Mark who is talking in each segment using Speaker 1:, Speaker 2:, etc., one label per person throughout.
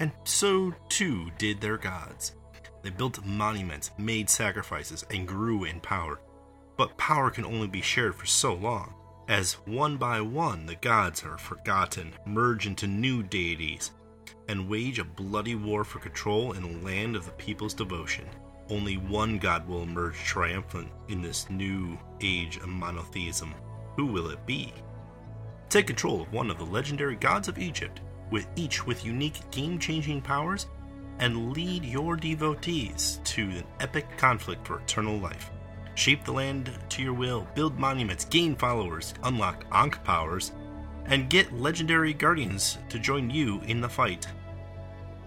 Speaker 1: and so too did their gods. They built monuments, made sacrifices, and grew in power. But power can only be shared for so long, as one by one the gods are forgotten, merge into new deities, and wage a bloody war for control in the land of the people's devotion. Only one god will emerge triumphant in this new age of monotheism. Who will it be? Take control of one of the legendary gods of Egypt, with each with unique game-changing powers, and lead your devotees to an epic conflict for eternal life. Shape the land to your will, build monuments, gain followers, unlock Ankh powers, and get legendary guardians to join you in the fight.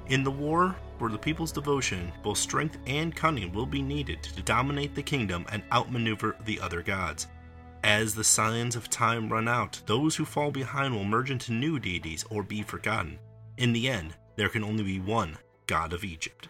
Speaker 1: In the war for the people's devotion, both strength and cunning will be needed to dominate the kingdom and outmaneuver the other gods. As the signs of time run out, those who fall behind will merge into new deities or be forgotten. In the end, there can only be one God of Egypt.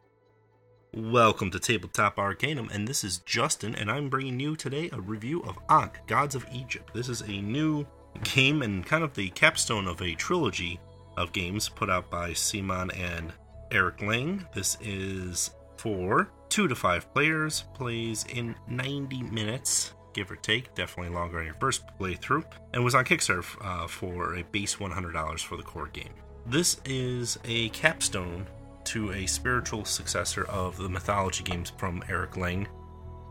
Speaker 1: Welcome to Tabletop Arcanum, and this is Justin, and I'm bringing you today a review of Ankh, Gods of Egypt. This is a new game and kind of the capstone of a trilogy of games put out by CMON and Eric Lang. This is for two to five players, plays in 90 minutes, give or take, definitely longer on your first playthrough, and was on Kickstarter uh, for a base $100 for the core game. This is a capstone to a spiritual successor of the mythology games from Eric Lang,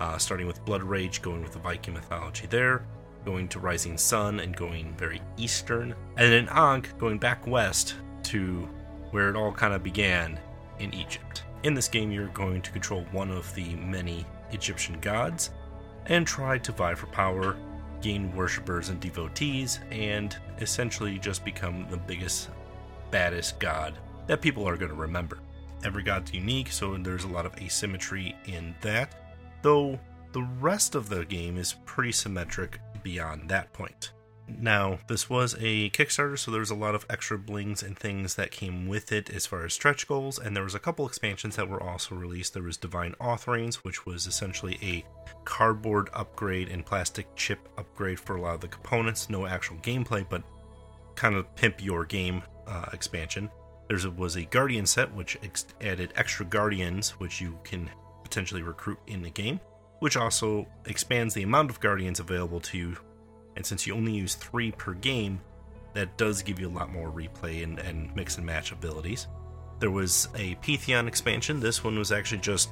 Speaker 1: uh, starting with Blood Rage, going with the Viking mythology there, going to Rising Sun, and going very eastern, and then Ankh going back west to where it all kind of began in Egypt. In this game, you're going to control one of the many Egyptian gods and try to vie for power, gain worshippers and devotees, and essentially just become the biggest, baddest god that people are going to remember. Every god's unique, so there's a lot of asymmetry in that, though the rest of the game is pretty symmetric beyond that point. Now, this was a Kickstarter, so there was a lot of extra blings and things that came with it as far as stretch goals, and there was a couple expansions that were also released. There was Divine Authoring, which was essentially a cardboard upgrade and plastic chip upgrade for a lot of the components. No actual gameplay, but kind of pimp your game uh, expansion. There was a Guardian set, which ex- added extra Guardians, which you can potentially recruit in the game, which also expands the amount of Guardians available to you. And since you only use three per game, that does give you a lot more replay and, and mix and match abilities. There was a Pantheon expansion. This one was actually just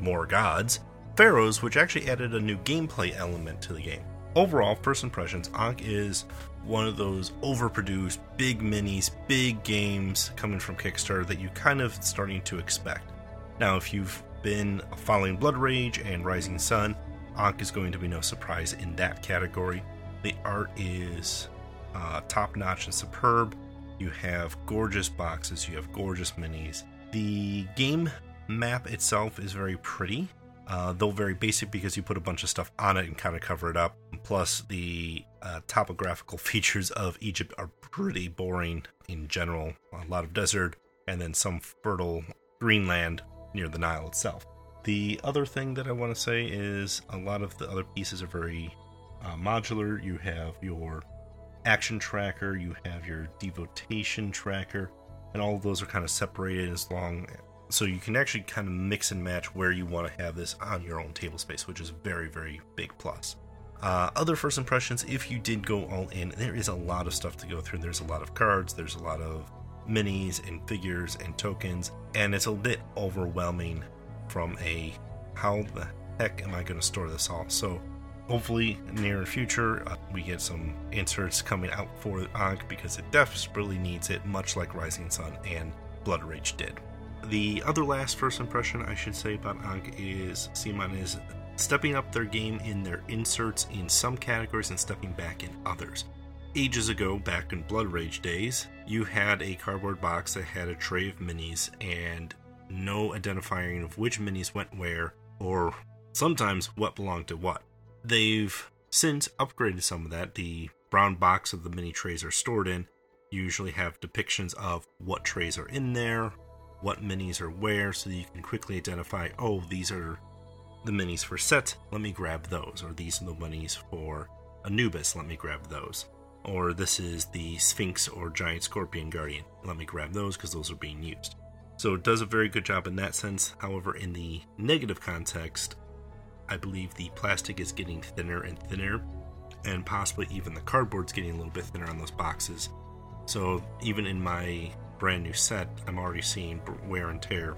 Speaker 1: more gods. Pharaohs, which actually added a new gameplay element to the game. Overall, first impressions, Ankh is one of those overproduced, big minis, big games coming from Kickstarter that you kind of starting to expect. Now, if you've been following Blood Rage and Rising Sun, Ankh is going to be no surprise in that category. The art is uh, top notch and superb. You have gorgeous boxes, you have gorgeous minis. The game map itself is very pretty, uh, though very basic because you put a bunch of stuff on it and kind of cover it up. Plus, the uh, topographical features of Egypt are pretty boring in general. A lot of desert and then some fertile greenland near the Nile itself. The other thing that I want to say is a lot of the other pieces are very uh, modular. You have your action tracker, you have your devotation tracker, and all of those are kind of separated as long so you can actually kind of mix and match where you want to have this on your own table space, which is very, very big plus. Uh, other first impressions, if you did go all in, there is a lot of stuff to go through. There's a lot of cards, there's a lot of minis and figures and tokens, and it's a bit overwhelming from a how the heck am I going to store this all? So hopefully near future uh, we get some inserts coming out for Ankh because it desperately needs it, much like Rising Sun and Blood Rage did. The other last first impression I should say about Ankh is CMON is stepping up their game in their inserts in some categories and stepping back in others. Ages ago, back in Blood Rage days, you had a cardboard box that had a tray of minis, and no identifying of which minis went where, or sometimes what belonged to what. They've since upgraded some of that. The brown box of the mini trays are stored in usually have depictions of what trays are in there, what minis are where, so you can quickly identify, oh, these are the minis for Set, let me grab those, or these are the minis for Anubis, let me grab those. Or this is the Sphinx or Giant Scorpion Guardian, let me grab those because those are being used. So it does a very good job in that sense. However, in the negative context, I believe the plastic is getting thinner and thinner, and possibly even the cardboard's getting a little bit thinner on those boxes. So even in my brand new set, I'm already seeing wear and tear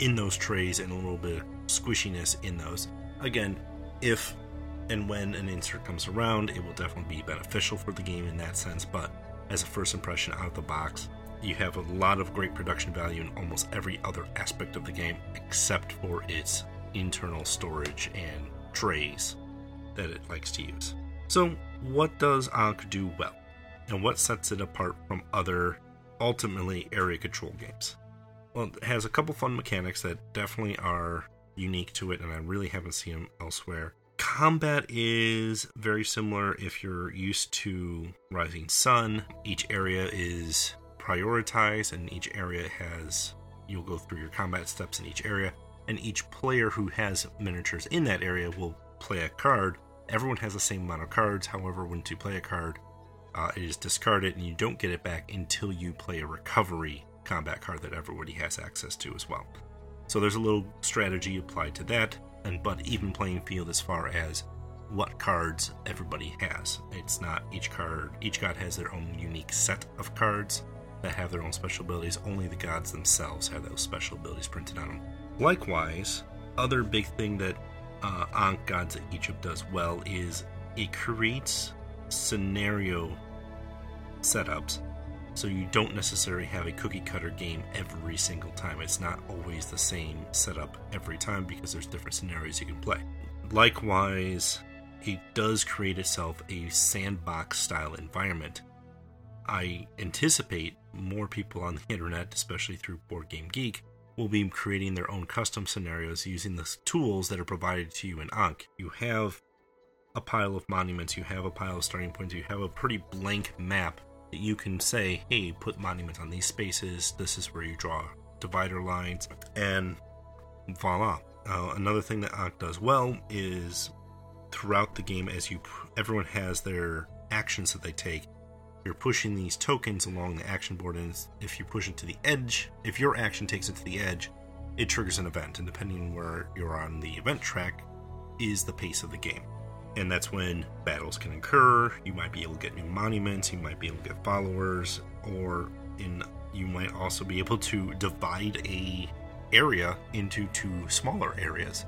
Speaker 1: in those trays and a little bit of squishiness in those. Again, if and when an insert comes around, it will definitely be beneficial for the game in that sense, but as a first impression out of the box, you have a lot of great production value in almost every other aspect of the game except for its internal storage and trays that it likes to use. So, what does Ankh do well? and what sets it apart from other, ultimately, area control games? Well, it has a couple fun mechanics that definitely are unique to it, and I really haven't seen them elsewhere. Combat is very similar if you're used to Rising Sun. Each area is prioritized, and each area has, you'll go through your combat steps in each area, and each player who has miniatures in that area will play a card. Everyone has the same amount of cards, however, when you play a card, uh, it is discarded and you don't get it back until you play a recovery combat card that everybody has access to as well. So there's a little strategy applied to that, and but even playing field as far as what cards everybody has. It's not each card each god has their own unique set of cards that have their own special abilities. Only the gods themselves have those special abilities printed on them. Likewise, other big thing that uh, Ankh Gods of Egypt does well is it creates scenario setups so you don't necessarily have a cookie cutter game every single time. It's not always the same setup every time because there's different scenarios you can play. Likewise, it does create itself a sandbox style environment. I anticipate more people on the internet, especially through Board Game Geek, will be creating their own custom scenarios using the tools that are provided to you in Ankh. You have a pile of monuments, you have a pile of starting points, you have a pretty blank map that you can say, hey, put monuments on these spaces, this is where you draw divider lines, and voila. Uh, another thing that Ankh does well is throughout the game, as you everyone has their actions that they take, you're pushing these tokens along the action board, and if you push it to the edge, if your action takes it to the edge, it triggers an event, and depending on where you're on the event track, is the pace of the game and that's when battles can occur. You might be able to get new monuments, you might be able to get followers, or in you might also be able to divide a area into two smaller areas,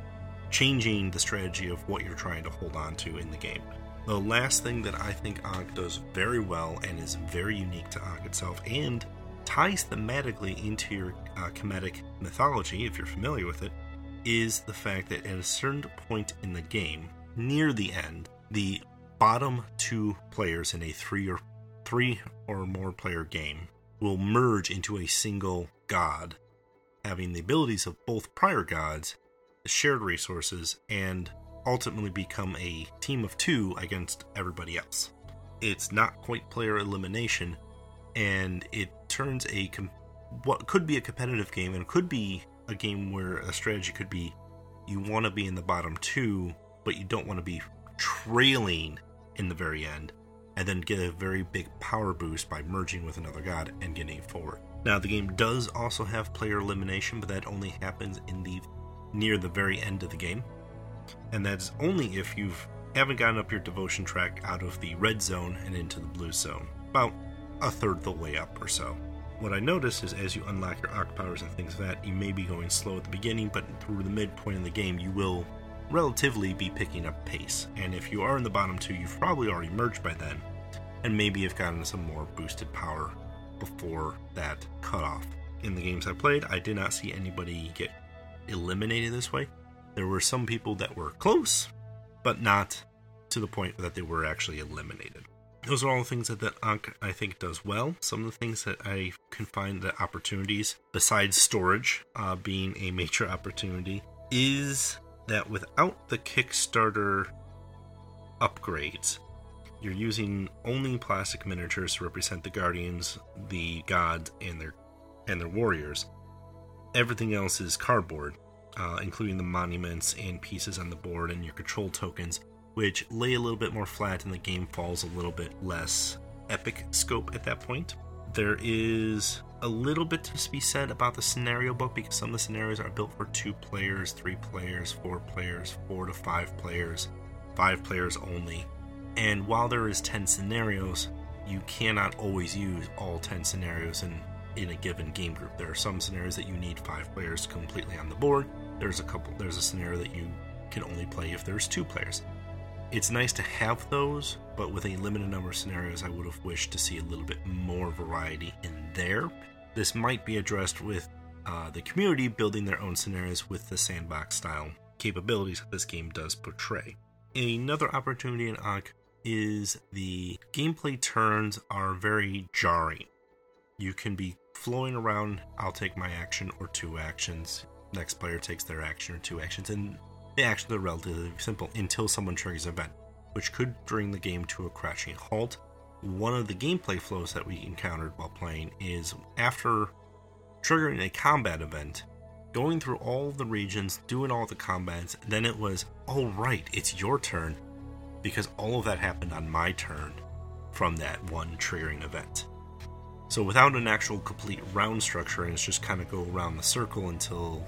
Speaker 1: changing the strategy of what you're trying to hold on to in the game. The last thing that I think Ankh does very well and is very unique to Ankh itself and ties thematically into your uh, mythology, if you're familiar with it, is the fact that at a certain point in the game, near the end, the bottom two players in a three or three or more player game will merge into a single god, having the abilities of both prior gods, the shared resources, and ultimately become a team of two against everybody else. It's not quite player elimination, and it turns a com- what could be a competitive game and could be a game where a strategy could be you want to be in the bottom two but you don't want to be trailing in the very end and then get a very big power boost by merging with another god and getting forward. Now the game does also have player elimination, but that only happens in the near the very end of the game. And that's only if you've haven't gotten up your devotion track out of the red zone and into the blue zone. About a third the way up or so. What I notice is as you unlock your Ankh powers and things like that, you may be going slow at the beginning, but through the midpoint in the game, you will relatively be picking up pace. And if you are in the bottom two, you've probably already merged by then, and maybe have gotten some more boosted power before that cutoff. In the games I played, I did not see anybody get eliminated this way. There were some people that were close, but not to the point that they were actually eliminated. those are all the things that that Ankh I think does well. Some of the things that I can find the opportunities, besides storage uh, being a major opportunity, is that without the Kickstarter upgrades, you're using only plastic miniatures to represent the guardians, the gods, and their and their warriors. Everything else is cardboard, uh, including the monuments and pieces on the board and your control tokens, which lay a little bit more flat and the game falls a little bit less epic scope at that point. There is a little bit to be said about the scenario book because some of the scenarios are built for two players, three players, four players, four to five players, five players only. And while there is 10 scenarios, you cannot always use all 10 scenarios in, in a given game group. There are some scenarios that you need five players completely on the board. There's a couple there's a scenario that you can only play if there's two players. It's nice to have those, but with a limited number of scenarios, I would have wished to see a little bit more variety in there. This might be addressed with uh, the community building their own scenarios with the sandbox style capabilities that this game does portray. Another opportunity in Ankh is the gameplay turns are very jarring. You can be flowing around, I'll take my action or two actions. Next player takes their action or two actions, and the actions are relatively simple until someone triggers an event, which could bring the game to a crashing halt. One of the gameplay flows that we encountered while playing is after triggering a combat event, going through all the regions, doing all the combats, then it was, all right, it's your turn because all of that happened on my turn from that one triggering event. So without an actual complete round structure, and it's just kind of go around the circle until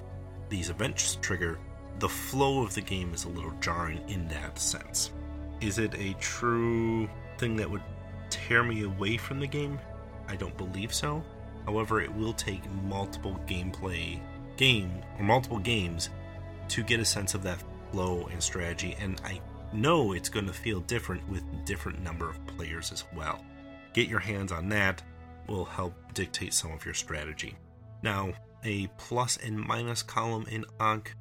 Speaker 1: these events trigger, the flow of the game is a little jarring in that sense. Is it a true thing that would tear me away from the game? I don't believe so. However, it will take multiple gameplay game or multiple games to get a sense of that flow and strategy, and I know it's going to feel different with different number of players as well. Get your hands on that will help dictate some of your strategy. Now, a plus and minus column in Ankh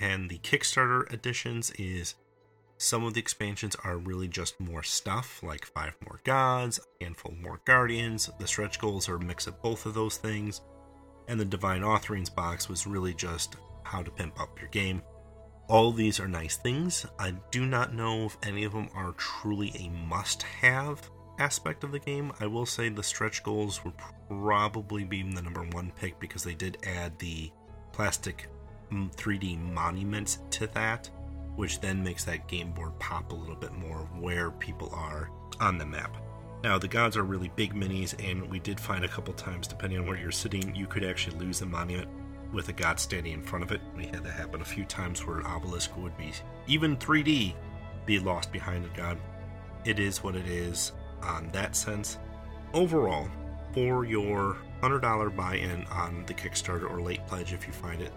Speaker 1: and the Kickstarter editions is some of the expansions are really just more stuff, like five more gods, a handful more guardians. The stretch goals are a mix of both of those things. And the Divine Authoring's box was really just how to pimp up your game. All these are nice things. I do not know if any of them are truly a must have aspect of the game. I will say the stretch goals would probably be the number one pick because they did add the plastic 3D mm, monuments to that, which then makes that game board pop a little bit more where people are on the map. Now, the gods are really big minis, and we did find a couple times, depending on where you're sitting, you could actually lose the monument with a god standing in front of it. We had that happen a few times where an obelisk would be, even 3D, be lost behind a god. It is what it is on that sense. Overall, for your $100 buy in on the Kickstarter or late pledge if you find it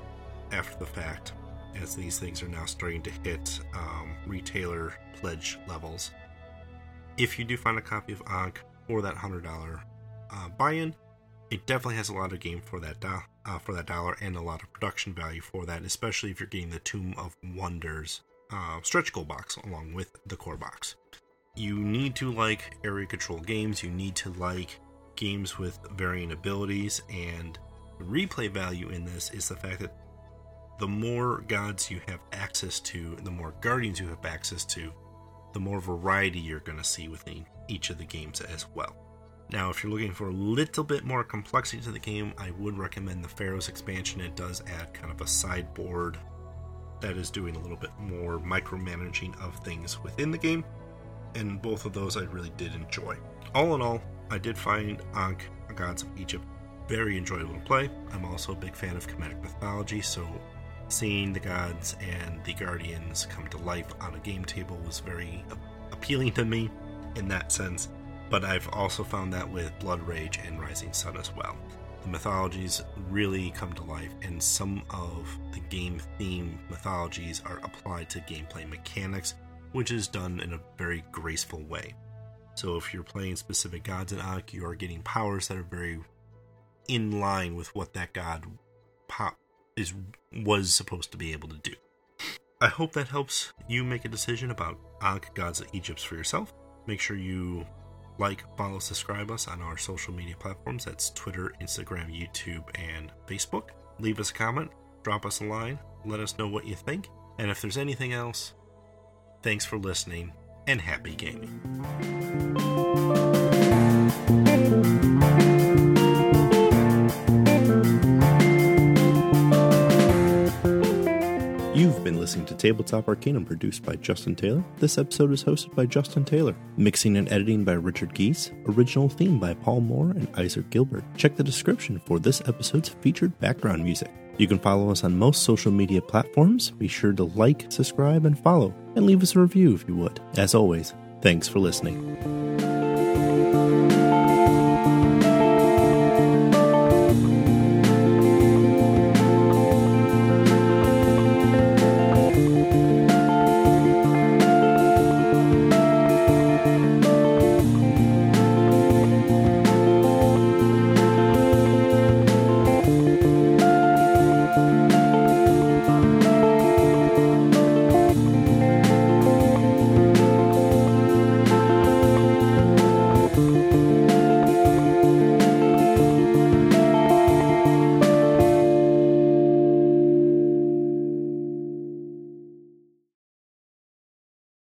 Speaker 1: after the fact, as these things are now starting to hit um, retailer pledge levels. If you do find a copy of Ankh for that $100 uh, buy in, it definitely has a lot of game for that do- uh, for that dollar and a lot of production value for that, especially if you're getting the Tomb of Wonders uh, stretch goal box along with the core box. You need to like area control games. You need to like games with varying abilities, and replay value in this is the fact that the more gods you have access to, the more guardians you have access to, the more variety you're going to see within each of the games as well. Now, if you're looking for a little bit more complexity to the game, I would recommend the Pharaohs expansion. It does add kind of a sideboard that is doing a little bit more micromanaging of things within the game, and both of those I really did enjoy. All in all, I did find Ankh, Gods of Egypt, very enjoyable to play. I'm also a big fan of Kemetic mythology, so seeing the gods and the guardians come to life on a game table was very appealing to me in that sense but I've also found that with Blood Rage and Rising Sun as well. The mythologies really come to life, and some of the game theme mythologies are applied to gameplay mechanics, which is done in a very graceful way. So, if you're playing specific gods in Ankh, you are getting powers that are very in line with what that god pop is was supposed to be able to do. I hope that helps you make a decision about Ankh Gods of Egypt for yourself. Make sure you like, follow, subscribe us on our social media platforms. That's Twitter, Instagram, YouTube, and Facebook. Leave us a comment, drop us a line, let us know what you think. And if there's anything else, thanks for listening and happy gaming. You've been listening to Tabletop Arcanum, produced by Justin Taylor. This episode is hosted by Justin Taylor. Mixing and editing by Richard Geese. Original theme by Paul Moore and Isaac Gilbert. Check the description for this episode's featured background music. You can follow us on most social media platforms. Be sure to like, subscribe, and follow, and leave us a review if you would. As always, thanks for listening.